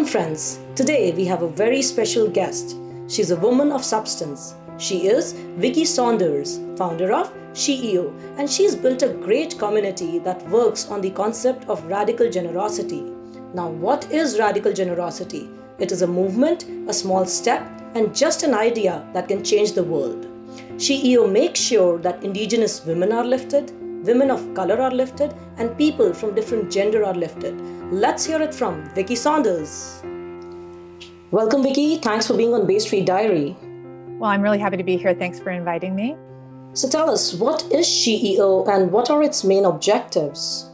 Welcome, friends. Today we have a very special guest. She's a woman of substance. She is Vicki Saunders, founder of SheEO, and she's built a great community that works on the concept of radical generosity. Now, what is radical generosity? It is a movement, a small step, and just an idea that can change the world. SheEO makes sure that indigenous women are lifted, women of color are lifted, and people from different gender are lifted. Let's hear it from Vicki Saunders. Welcome, Vicki. Thanks for being on Bay Street Diary. Well, I'm really happy to be here. Thanks for inviting me. So tell us, what is SheEO and what are its main objectives?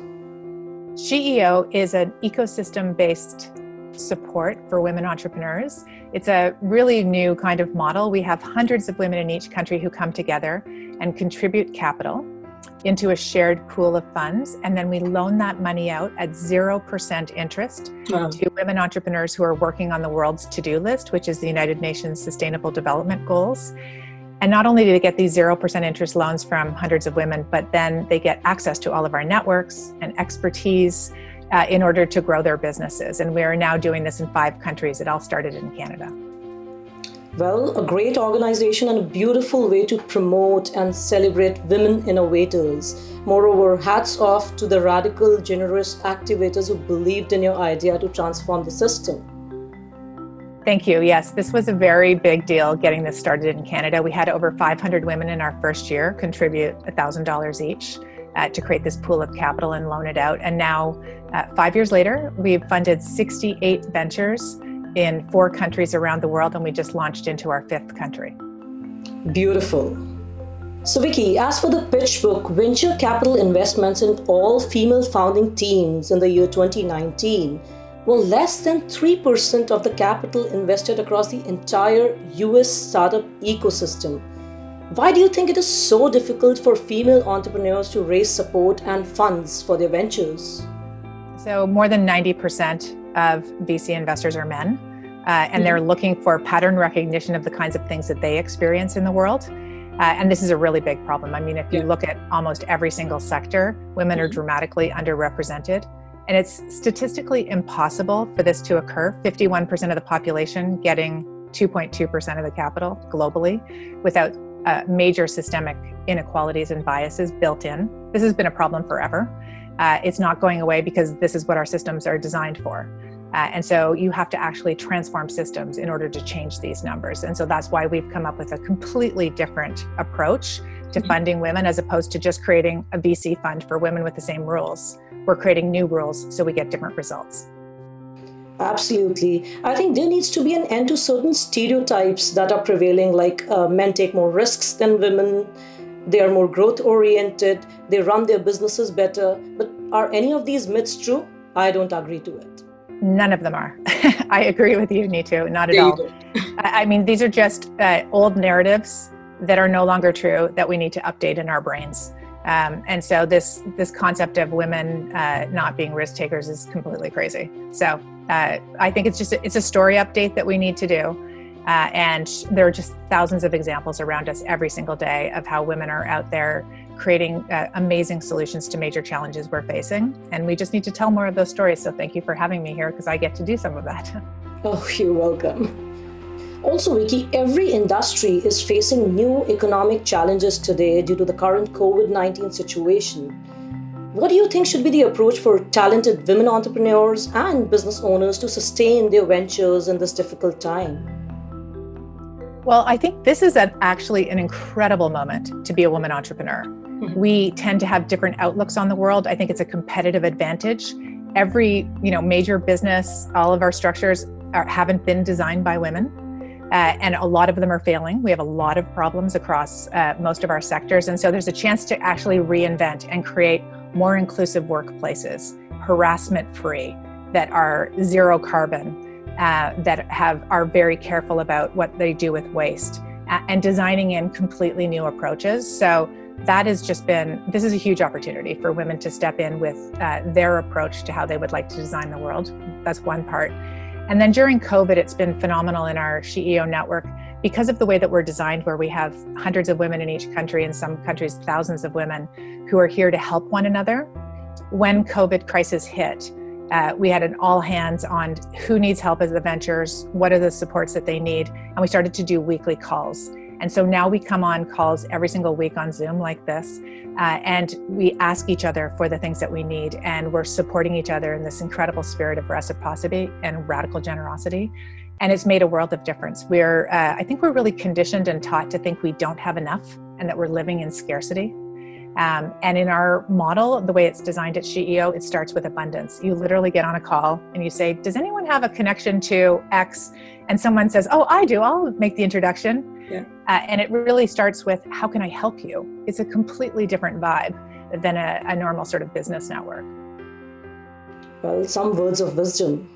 SheEO is an ecosystem based support for women entrepreneurs. It's a really new kind of model. We have hundreds of women in each country who come together and contribute capital into a shared pool of funds, and then we loan that money out at 0% interest wow. to women entrepreneurs who are working on the world's to do list, which is the United Nations Sustainable Development Goals. And not only do they get these 0% interest loans from hundreds of women, but then they get access to all of our networks and expertise uh, in order to grow their businesses. And we are now doing this in five countries. It all started in Canada. Well, a great organization and a beautiful way to promote and celebrate women innovators. Moreover, hats off to the radical, generous activators who believed in your idea to transform the system. Thank you. Yes, this was a very big deal getting this started in Canada. We had over 500 women in our first year contribute $1,000 each uh, to create this pool of capital and loan it out. And now, uh, five years later, we've funded 68 ventures in four countries around the world, and we just launched into our fifth country. Beautiful. So, Vicki, as for the PitchBook, venture capital investments in all female founding teams in the year 2019 were less than 3% of the capital invested across the entire US startup ecosystem. Why do you think it is so difficult for female entrepreneurs to raise support and funds for their ventures? So, more than 90% of VC investors are men, uh, and mm-hmm. they're looking for pattern recognition of the kinds of things that they experience in the world. Uh, and this is a really big problem. I mean, if you look at almost every single sector, women are mm-hmm. dramatically underrepresented. And it's statistically impossible for this to occur. 51% of the population getting 2.2% of the capital globally without uh, major systemic inequalities and biases built in. This has been a problem forever. Uh, it's not going away because this is what our systems are designed for. Uh, and so you have to actually transform systems in order to change these numbers. And so that's why we've come up with a completely different approach to mm-hmm. funding women as opposed to just creating a VC fund for women with the same rules. We're creating new rules so we get different results. Absolutely. I think there needs to be an end to certain stereotypes that are prevailing, like uh, men take more risks than women, they are more growth oriented, they run their businesses better. But are any of these myths true? I don't agree to it. None of them are. I agree with you, Neetu. Not at all. I mean, these are just uh, old narratives that are no longer true that we need to update in our brains. Um, and so this this concept of women uh, not being risk takers is completely crazy. So uh, I think it's just a, it's a story update that we need to do. Uh, and there are just thousands of examples around us every single day of how women are out there creating uh, amazing solutions to major challenges we're facing. And we just need to tell more of those stories. So thank you for having me here because I get to do some of that. Oh, you're welcome. Also, Vicki, every industry is facing new economic challenges today due to the current COVID 19 situation. What do you think should be the approach for talented women entrepreneurs and business owners to sustain their ventures in this difficult time? Well, I think this is a, actually an incredible moment to be a woman entrepreneur. Mm-hmm. We tend to have different outlooks on the world. I think it's a competitive advantage. Every, you know, major business, all of our structures are, haven't been designed by women. Uh, and a lot of them are failing. We have a lot of problems across uh, most of our sectors. And so there's a chance to actually reinvent and create more inclusive workplaces, harassment free, that are zero carbon, uh, that have are very careful about what they do with waste uh, and designing in completely new approaches. So that has just been this is a huge opportunity for women to step in with uh, their approach to how they would like to design the world. That's one part. And then during COVID, it's been phenomenal in our SheEO network because of the way that we're designed, where we have hundreds of women in each country, in some countries, thousands of women who are here to help one another. When COVID crisis hit, uh, we had an all hands on who needs help as the ventures, what are the supports that they need, and we started to do weekly calls. And so now we come on calls every single week on Zoom like this, uh, and we ask each other for the things that we need, and we're supporting each other in this incredible spirit of reciprocity and radical generosity. And it's made a world of difference. We're, uh, I think, we're really conditioned and taught to think we don't have enough and that we're living in scarcity. Um, and in our model, the way it's designed at SheEO, it starts with abundance. You literally get on a call and you say, Does anyone have a connection to X? And someone says, Oh, I do. I'll make the introduction. Yeah. Uh, and it really starts with, How can I help you? It's a completely different vibe than a, a normal sort of business network. Well, some words of wisdom.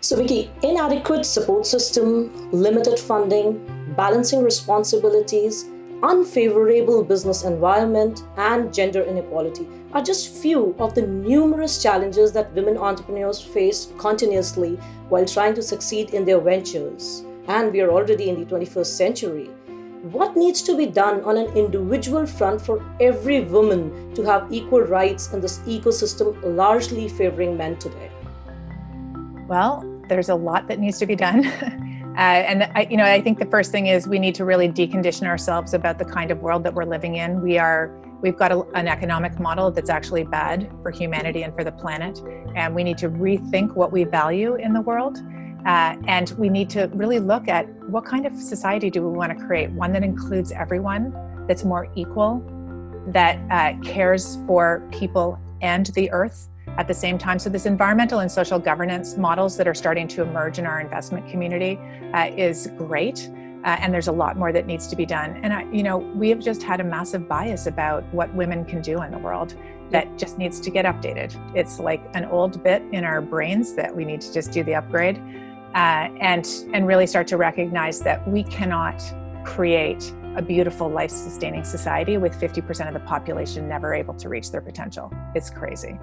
So, Vicki, inadequate support system, limited funding, balancing responsibilities, unfavorable business environment, and gender inequality are just few of the numerous challenges that women entrepreneurs face continuously while trying to succeed in their ventures. And we are already in the 21st century. What needs to be done on an individual front for every woman to have equal rights in this ecosystem largely favoring men today? Well, there's a lot that needs to be done. Uh, and I, you know, I think the first thing is we need to really decondition ourselves about the kind of world that we're living in. We are we've got a, an economic model that's actually bad for humanity and for the planet, and we need to rethink what we value in the world. Uh, and we need to really look at what kind of society do we want to create? One that includes everyone, that's more equal, that uh, cares for people and the earth, at the same time. So, this environmental and social governance models that are starting to emerge in our investment community uh, is great. Uh, and there's a lot more that needs to be done. And I, you know, we have just had a massive bias about what women can do in the world that just needs to get updated. It's like an old bit in our brains that we need to just do the upgrade, uh, and and really start to recognize that we cannot create a beautiful life-sustaining society with 50% of the population never able to reach their potential. It's crazy.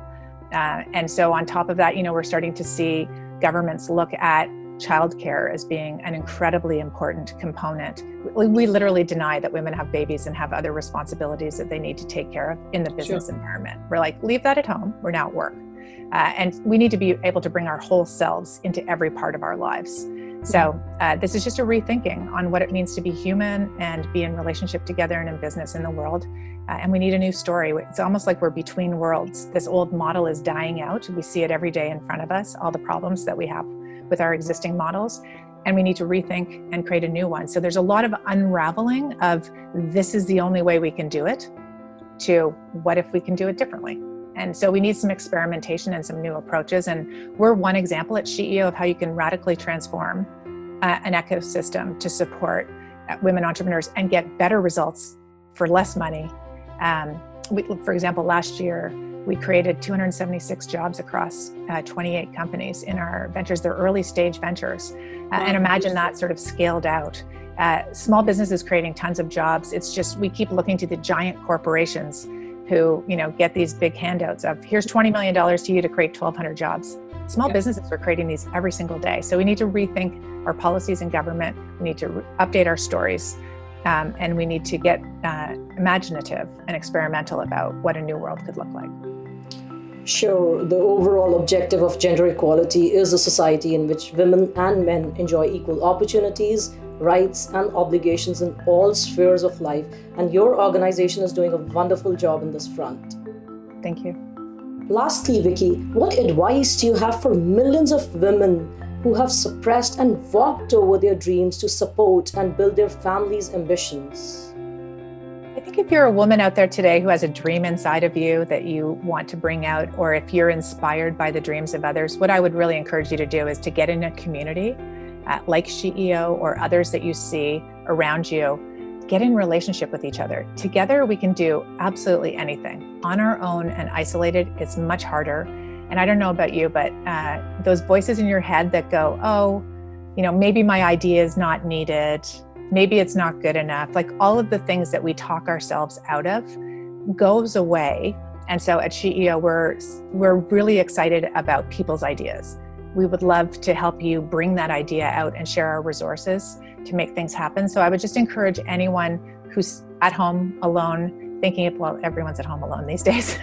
Uh, and so, on top of that, you know, we're starting to see governments look at childcare as being an incredibly important component. We, we, literally deny that women have babies and have other responsibilities that they need to take care of in the business sure. environment. We're like, leave that at home. We're now at work. Uh, and we need to be able to bring our whole selves into every part of our lives. So, uh, this is just a rethinking on what it means to be human and be in relationship together and in business in the world. Uh, and we need a new story. It's almost like we're between worlds. This old model is dying out. We see it every day in front of us, all the problems that we have with our existing models. And we need to rethink and create a new one. So, there's a lot of unraveling of this is the only way we can do it to what if we can do it differently. And so we need some experimentation and some new approaches. And we're one example at SheEO of how you can radically transform uh, an ecosystem to support uh, women entrepreneurs and get better results for less money. Um, we, for example, last year, we created 276 jobs across uh, 28 companies in our ventures. They're early stage ventures. Uh, and imagine that sort of scaled out. Uh, small businesses creating tons of jobs. It's just we keep looking to the giant corporations who you know get these big handouts of here's 20 million dollars to you to create 1200 jobs. Small yeah. businesses are creating these every single day. So we need to rethink our policies in government. We need to re- update our stories um, and we need to get uh, imaginative and experimental about what a new world could look like. Sure, the overall objective of gender equality is a society in which women and men enjoy equal opportunities, rights, and obligations in all spheres of life, and your organization is doing a wonderful job in this front. Thank you. Lastly, Vicki, what advice do you have for millions of women who have suppressed and walked over their dreams to support and build their families' ambitions? I think if you're a woman out there today who has a dream inside of you that you want to bring out, or if you're inspired by the dreams of others, what I would really encourage you to do is to get in a community uh, like SheEO or others that you see around you, get in relationship with each other. Together, we can do absolutely anything. On our own and isolated, it's much harder. And I don't know about you, but uh, those voices in your head that go, oh, you know, maybe my idea is not needed, maybe it's not good enough, like all of the things that we talk ourselves out of goes away. And so at SheEO, we're, we're really excited about people's ideas we would love to help you bring that idea out and share our resources to make things happen. So I would just encourage anyone who's at home alone thinking, well, everyone's at home alone these days.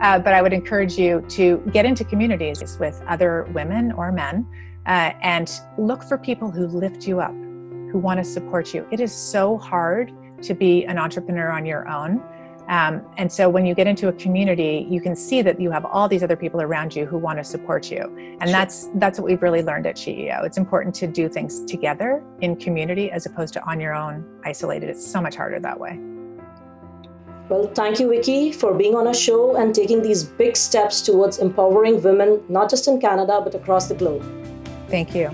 uh, but I would encourage you to get into communities with other women or men uh, and look for people who lift you up, who want to support you. It is so hard to be an entrepreneur on your own. Um, and so when you get into a community, you can see that you have all these other people around you who want to support you. And sure. that's that's what we've really learned at SheEO. It's important to do things together in community as opposed to on your own, isolated. It's so much harder that way. Well, thank you, Vicki, for being on our show and taking these big steps towards empowering women, not just in Canada, but across the globe. Thank you.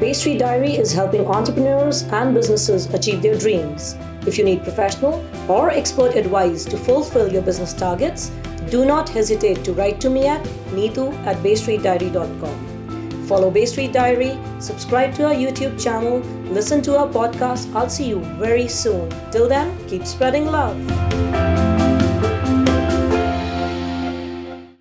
Bay Street Diary is helping entrepreneurs and businesses achieve their dreams. If you need professional or expert advice to fulfill your business targets, do not hesitate to write to me at neetu at baystreetdiary.com. Follow Bay Street Diary, subscribe to our YouTube channel, listen to our podcast. I'll see you very soon. Till then, keep spreading love.